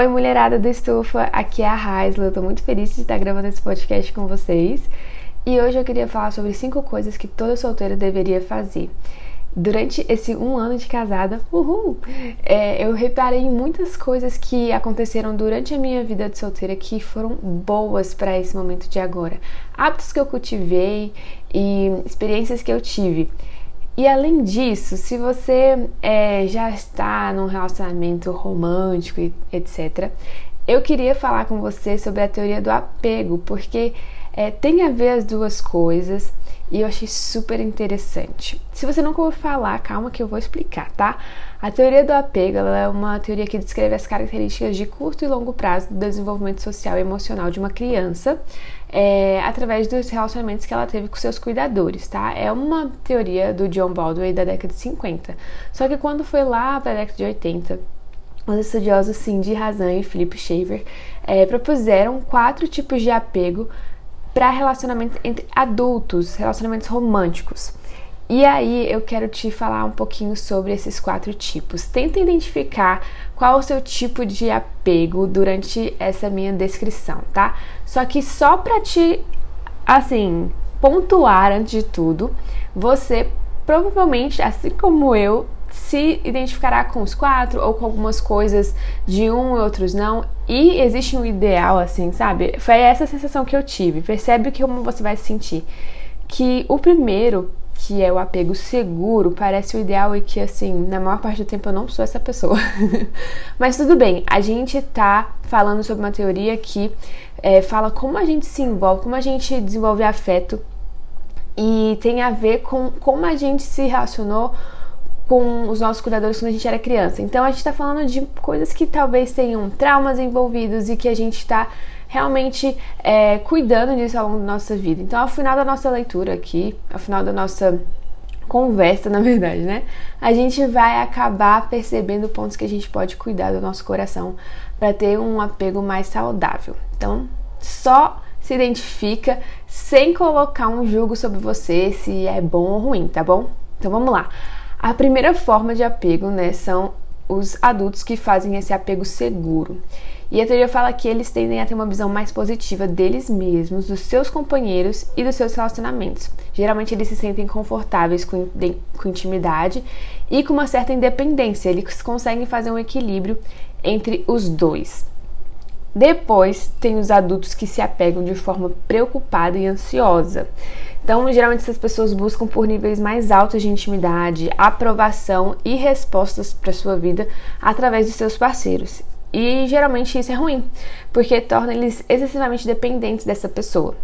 Oi, mulherada do Estufa, aqui é a Raisla. Eu tô muito feliz de estar gravando esse podcast com vocês. E hoje eu queria falar sobre cinco coisas que toda solteira deveria fazer. Durante esse um ano de casada, uhul, é, eu reparei em muitas coisas que aconteceram durante a minha vida de solteira que foram boas para esse momento de agora. Hábitos que eu cultivei e experiências que eu tive. E além disso, se você é, já está num relacionamento romântico etc., eu queria falar com você sobre a teoria do apego, porque é, tem a ver as duas coisas e eu achei super interessante. Se você nunca ouviu falar, calma que eu vou explicar, tá? A teoria do apego é uma teoria que descreve as características de curto e longo prazo do desenvolvimento social e emocional de uma criança é, através dos relacionamentos que ela teve com seus cuidadores, tá? É uma teoria do John Baldwin da década de 50. Só que quando foi lá para a década de 80, os estudiosos Cindy Razan e Philip Shaver é, propuseram quatro tipos de apego para relacionamentos entre adultos, relacionamentos românticos. E aí eu quero te falar um pouquinho sobre esses quatro tipos. Tenta identificar qual o seu tipo de apego durante essa minha descrição, tá? Só que só para te assim pontuar antes de tudo, você provavelmente, assim como eu, se identificará com os quatro ou com algumas coisas de um e outros não. E existe um ideal, assim, sabe? Foi essa sensação que eu tive. Percebe como você vai se sentir. Que o primeiro, que é o apego seguro, parece o ideal e que, assim, na maior parte do tempo eu não sou essa pessoa. Mas tudo bem, a gente tá falando sobre uma teoria que é, fala como a gente se envolve, como a gente desenvolve afeto e tem a ver com como a gente se relacionou com os nossos cuidadores quando a gente era criança. Então a gente está falando de coisas que talvez tenham traumas envolvidos e que a gente está realmente é, cuidando disso ao longo da nossa vida. Então, ao final da nossa leitura aqui, ao final da nossa conversa, na verdade, né? A gente vai acabar percebendo pontos que a gente pode cuidar do nosso coração para ter um apego mais saudável. Então, só se identifica sem colocar um julgo sobre você se é bom ou ruim, tá bom? Então vamos lá. A primeira forma de apego, né, são os adultos que fazem esse apego seguro. E a teoria fala que eles tendem a ter uma visão mais positiva deles mesmos, dos seus companheiros e dos seus relacionamentos. Geralmente eles se sentem confortáveis com, com intimidade e com uma certa independência. Eles conseguem fazer um equilíbrio entre os dois. Depois tem os adultos que se apegam de forma preocupada e ansiosa. Então, geralmente essas pessoas buscam por níveis mais altos de intimidade, aprovação e respostas para sua vida através de seus parceiros. E geralmente isso é ruim, porque torna eles excessivamente dependentes dessa pessoa.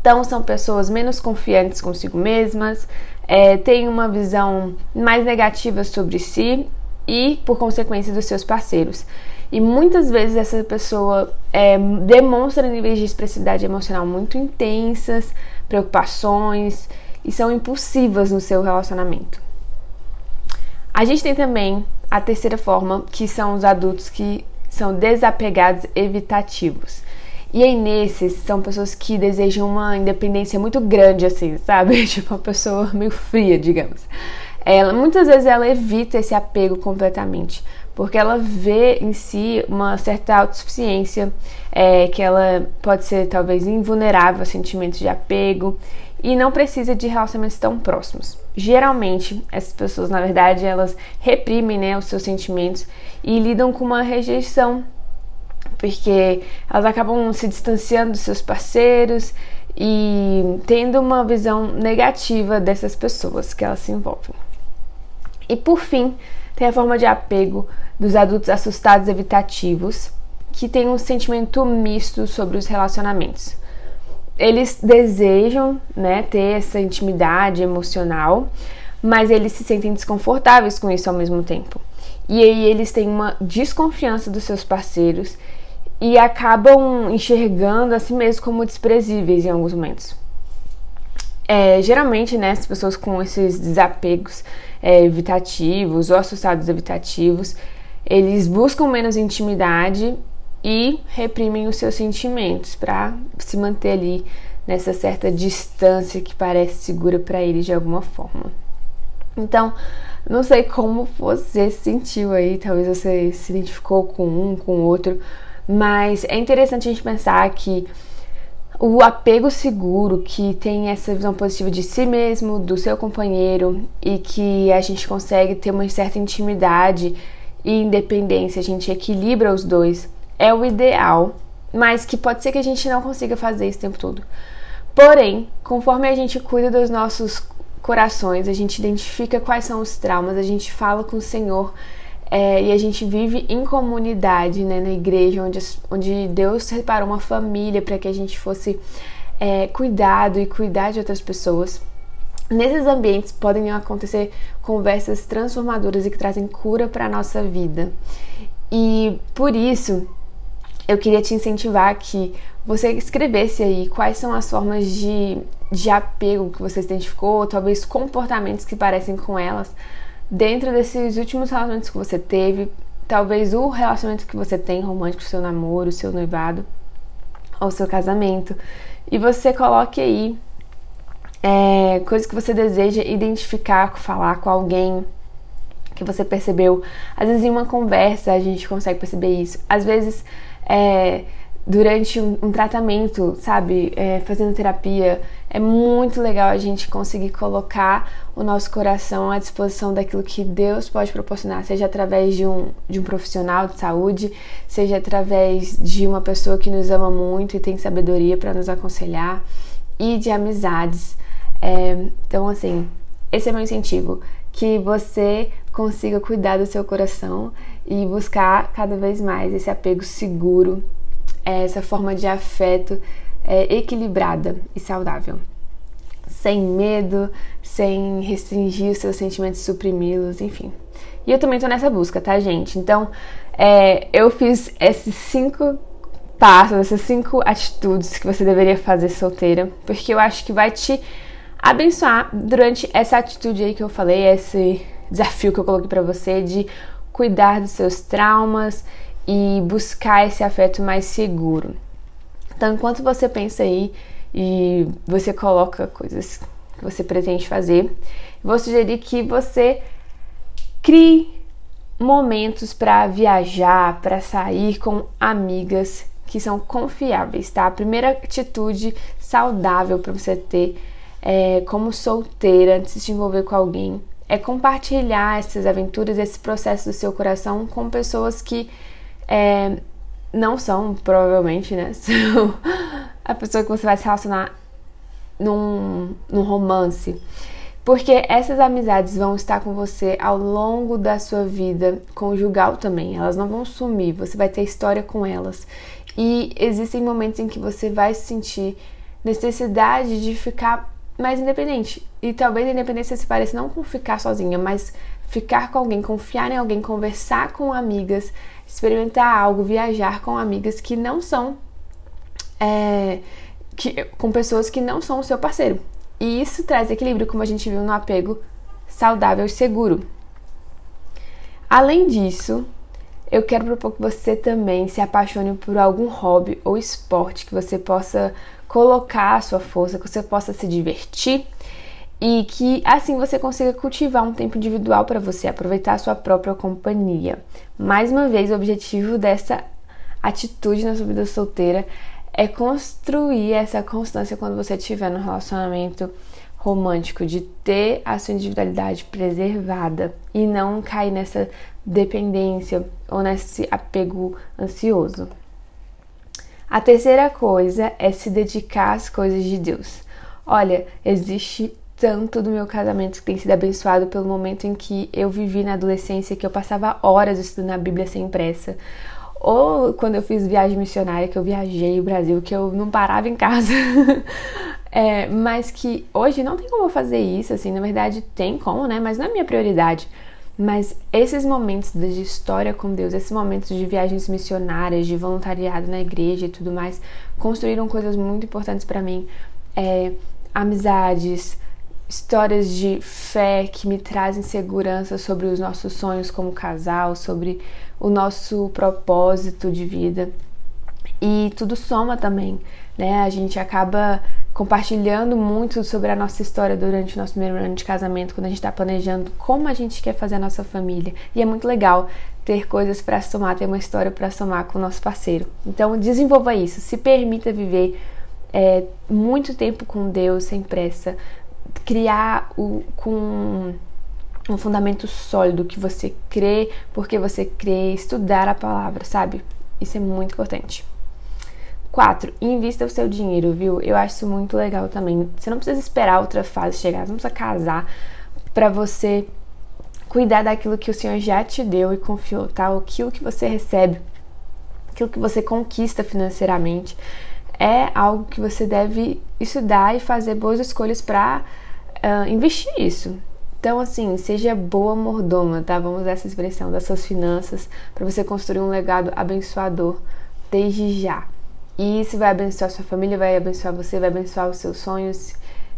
Então, são pessoas menos confiantes consigo mesmas, é, têm uma visão mais negativa sobre si e, por consequência, dos seus parceiros. E muitas vezes essa pessoa é, demonstra níveis de expressividade emocional muito intensas, preocupações e são impulsivas no seu relacionamento. A gente tem também a terceira forma, que são os adultos que são desapegados evitativos. E aí, nesses, são pessoas que desejam uma independência muito grande, assim, sabe? Tipo, uma pessoa meio fria, digamos. Ela, muitas vezes ela evita esse apego completamente porque ela vê em si uma certa autossuficiência, é, que ela pode ser talvez invulnerável a sentimentos de apego e não precisa de relacionamentos tão próximos. Geralmente, essas pessoas, na verdade, elas reprimem né, os seus sentimentos e lidam com uma rejeição, porque elas acabam se distanciando dos seus parceiros e tendo uma visão negativa dessas pessoas que elas se envolvem. E por fim, tem a forma de apego dos adultos assustados evitativos, que tem um sentimento misto sobre os relacionamentos. Eles desejam né, ter essa intimidade emocional, mas eles se sentem desconfortáveis com isso ao mesmo tempo. E aí eles têm uma desconfiança dos seus parceiros e acabam enxergando a si mesmos como desprezíveis em alguns momentos. É, geralmente, né, as pessoas com esses desapegos é, evitativos ou assustados evitativos, eles buscam menos intimidade e reprimem os seus sentimentos para se manter ali nessa certa distância que parece segura para eles de alguma forma. Então, Não sei como você se sentiu aí, talvez você se identificou com um, com outro, mas é interessante a gente pensar que o apego seguro, que tem essa visão positiva de si mesmo, do seu companheiro e que a gente consegue ter uma certa intimidade e independência, a gente equilibra os dois, é o ideal, mas que pode ser que a gente não consiga fazer o tempo todo. Porém, conforme a gente cuida dos nossos corações, a gente identifica quais são os traumas, a gente fala com o Senhor é, e a gente vive em comunidade, né, na igreja, onde, onde Deus separou uma família para que a gente fosse é, cuidado e cuidar de outras pessoas. Nesses ambientes podem acontecer conversas transformadoras e que trazem cura para a nossa vida. E por isso, eu queria te incentivar que você escrevesse aí quais são as formas de, de apego que você identificou, ou talvez comportamentos que parecem com elas, dentro desses últimos relacionamentos que você teve, talvez o relacionamento que você tem romântico, seu namoro, seu noivado ou seu casamento, e você coloque aí é, coisas que você deseja identificar, falar com alguém que você percebeu. Às vezes em uma conversa a gente consegue perceber isso. Às vezes é, durante um, um, tratamento, sabe, é, fazendo terapia, é muito legal a gente conseguir colocar o nosso coração à disposição daquilo que Deus pode proporcionar, seja através de um, de um profissional de saúde, seja através de uma pessoa que nos ama muito e tem sabedoria para nos aconselhar, e de amizades. É, então, assim, esse é meu incentivo, que você consiga cuidar do seu coração e buscar cada vez mais esse apego seguro essa forma de afeto é, equilibrada e saudável. Sem medo, sem restringir os seus sentimentos, suprimi-los, enfim. E eu também tô nessa busca, tá, gente? Então, é, eu fiz esses cinco passos, essas cinco atitudes que você deveria fazer solteira, porque eu acho que vai te abençoar durante essa atitude aí que eu falei, esse desafio que eu coloquei para você de cuidar dos seus traumas e buscar esse afeto mais seguro. Então, enquanto você pensa aí e você coloca coisas que você pretende fazer, vou sugerir que você crie momentos para viajar, para sair com amigas que são confiáveis, tá? A primeira atitude saudável para você ter é, como solteira antes de se envolver com alguém é compartilhar essas aventuras, esse processo do seu coração com pessoas que é, não são, provavelmente, né? São a pessoa que você vai se relacionar num, num romance. Porque essas amizades vão estar com você ao longo da sua vida conjugal também. Elas não vão sumir, você vai ter história com elas. E existem momentos em que você vai sentir necessidade de ficar mais independente. E talvez a independência se pareça não com ficar sozinha, mas ficar com alguém, confiar em alguém, conversar com amigas, experimentar algo, viajar com amigas que não são. É, que, com pessoas que não são o seu parceiro. E isso traz equilíbrio, como a gente viu no apego saudável e seguro. Além disso, eu quero propor que você também se apaixone por algum hobby ou esporte que você possa colocar a sua força, que você possa se divertir e que assim você consiga cultivar um tempo individual para você, aproveitar a sua própria companhia. Mais uma vez, o objetivo dessa atitude na sua vida solteira é construir essa constância quando você estiver no relacionamento romântico, de ter a sua individualidade preservada e não cair nessa dependência ou nesse apego ansioso. A terceira coisa é se dedicar às coisas de Deus. Olha, existe tanto do meu casamento que tem sido abençoado pelo momento em que eu vivi na adolescência, que eu passava horas estudando a Bíblia sem pressa. Ou quando eu fiz viagem missionária, que eu viajei o Brasil, que eu não parava em casa. é, mas que hoje não tem como eu fazer isso, assim, na verdade tem como, né? Mas não é minha prioridade. Mas esses momentos de história com Deus, esses momentos de viagens missionárias, de voluntariado na igreja e tudo mais, construíram coisas muito importantes para mim. É, amizades, histórias de fé que me trazem segurança sobre os nossos sonhos como casal, sobre o nosso propósito de vida. E tudo soma também, né? A gente acaba compartilhando muito sobre a nossa história durante o nosso primeiro ano de casamento, quando a gente está planejando como a gente quer fazer a nossa família. E é muito legal ter coisas para somar, ter uma história para somar com o nosso parceiro. Então, desenvolva isso, se permita viver é, muito tempo com Deus sem pressa, criar o, com um fundamento sólido que você crê, porque você crê, estudar a palavra, sabe? Isso é muito importante. 4. Invista o seu dinheiro, viu? Eu acho isso muito legal também. Você não precisa esperar outra fase chegar, você não precisa casar para você cuidar daquilo que o Senhor já te deu e confiou, tá? Aquilo que você recebe, aquilo que você conquista financeiramente, é algo que você deve estudar e fazer boas escolhas para uh, investir isso. Então, assim, seja boa mordoma, tá? Vamos usar essa expressão das suas finanças para você construir um legado abençoador desde já. E isso vai abençoar sua família, vai abençoar você, vai abençoar os seus sonhos.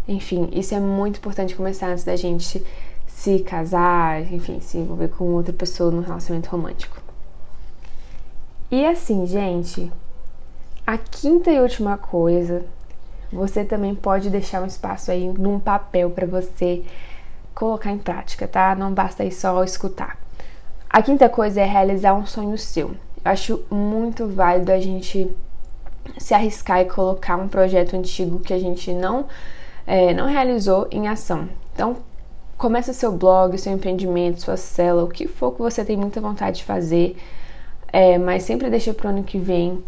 Enfim, isso é muito importante começar antes da gente se casar, enfim, se envolver com outra pessoa num relacionamento romântico. E assim, gente, a quinta e última coisa, você também pode deixar um espaço aí num papel para você colocar em prática, tá? Não basta aí só escutar. A quinta coisa é realizar um sonho seu. Eu acho muito válido a gente se arriscar e colocar um projeto antigo que a gente não, é, não realizou em ação. Então, comece seu blog, seu empreendimento, sua cela, o que for que você tem muita vontade de fazer, é, mas sempre deixa para o ano que vem.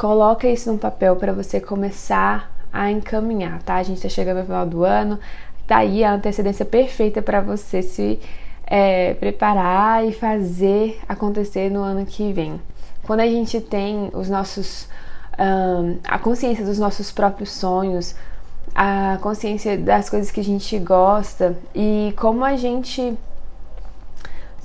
Coloca isso no papel para você começar a encaminhar, tá? A gente está chegando no final do ano, tá aí a antecedência perfeita para você se é, preparar e fazer acontecer no ano que vem. Quando a gente tem os nossos um, a consciência dos nossos próprios sonhos, a consciência das coisas que a gente gosta e como a gente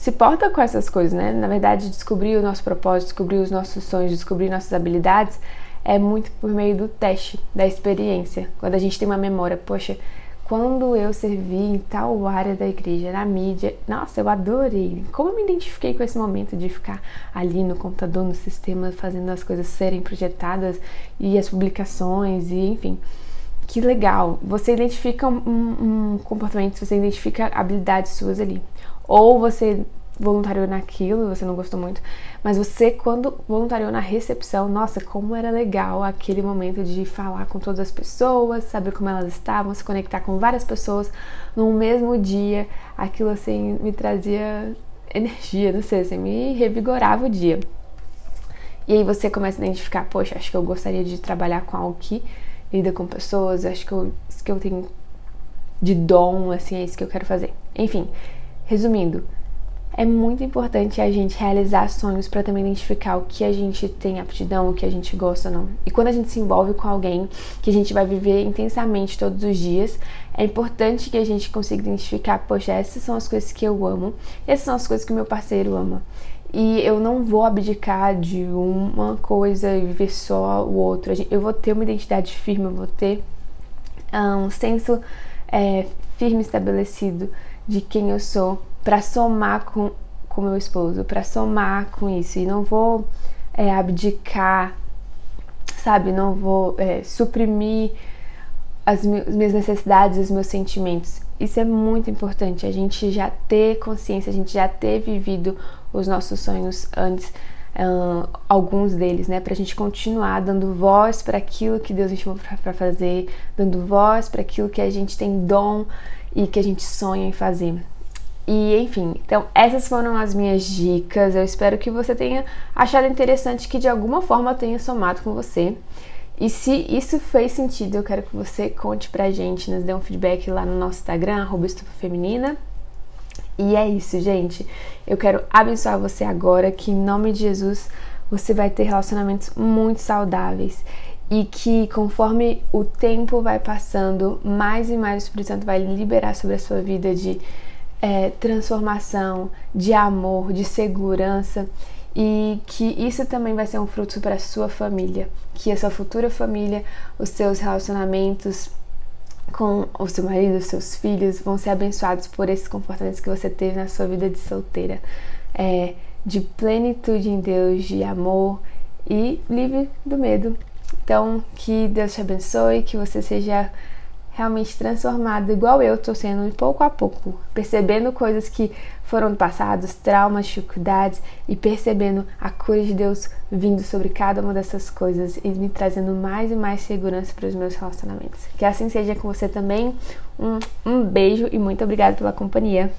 se porta com essas coisas, né? Na verdade, descobrir o nosso propósito, descobrir os nossos sonhos, descobrir nossas habilidades é muito por meio do teste, da experiência. Quando a gente tem uma memória, poxa, quando eu servi em tal área da igreja, na mídia, nossa, eu adorei. Como eu me identifiquei com esse momento de ficar ali no computador, no sistema, fazendo as coisas serem projetadas e as publicações e enfim. Que legal! Você identifica um, um comportamento, você identifica habilidades suas ali. Ou você voluntariou naquilo, você não gostou muito, mas você quando voluntariou na recepção, nossa, como era legal aquele momento de falar com todas as pessoas, saber como elas estavam, se conectar com várias pessoas no mesmo dia, aquilo assim me trazia energia, não sei, assim, me revigorava o dia. E aí você começa a identificar, poxa, acho que eu gostaria de trabalhar com algo que lida com pessoas, acho que eu, isso que eu tenho de dom, assim, é isso que eu quero fazer. Enfim, resumindo, é muito importante a gente realizar sonhos para também identificar o que a gente tem aptidão, o que a gente gosta ou não. E quando a gente se envolve com alguém que a gente vai viver intensamente todos os dias, é importante que a gente consiga identificar, poxa, essas são as coisas que eu amo, essas são as coisas que o meu parceiro ama. E eu não vou abdicar de uma coisa e viver só o outro. Eu vou ter uma identidade firme, eu vou ter um senso é, firme estabelecido de quem eu sou para somar com com meu esposo, para somar com isso e não vou é, abdicar, sabe? Não vou é, suprimir as minhas necessidades, os meus sentimentos. Isso é muito importante, a gente já ter consciência, a gente já ter vivido os nossos sonhos antes, alguns deles, né? Pra gente continuar dando voz para aquilo que Deus nos chamou para fazer, dando voz para aquilo que a gente tem dom e que a gente sonha em fazer. E enfim, então essas foram as minhas dicas. Eu espero que você tenha achado interessante que de alguma forma tenha somado com você. E se isso fez sentido, eu quero que você conte pra gente, nos dê um feedback lá no nosso Instagram, Feminina. E é isso, gente. Eu quero abençoar você agora, que em nome de Jesus você vai ter relacionamentos muito saudáveis e que conforme o tempo vai passando, mais e mais o Espírito Santo vai liberar sobre a sua vida de é, transformação, de amor, de segurança. E que isso também vai ser um fruto para a sua família, que a sua futura família, os seus relacionamentos com o seu marido, os seus filhos vão ser abençoados por esses comportamentos que você teve na sua vida de solteira, é, de plenitude em Deus, de amor e livre do medo. Então, que Deus te abençoe, que você seja realmente transformado, igual eu estou sendo, pouco a pouco, percebendo coisas que foram passados, traumas, dificuldades e percebendo a cura de Deus vindo sobre cada uma dessas coisas e me trazendo mais e mais segurança para os meus relacionamentos. Que assim seja com você também. Um, um beijo e muito obrigada pela companhia.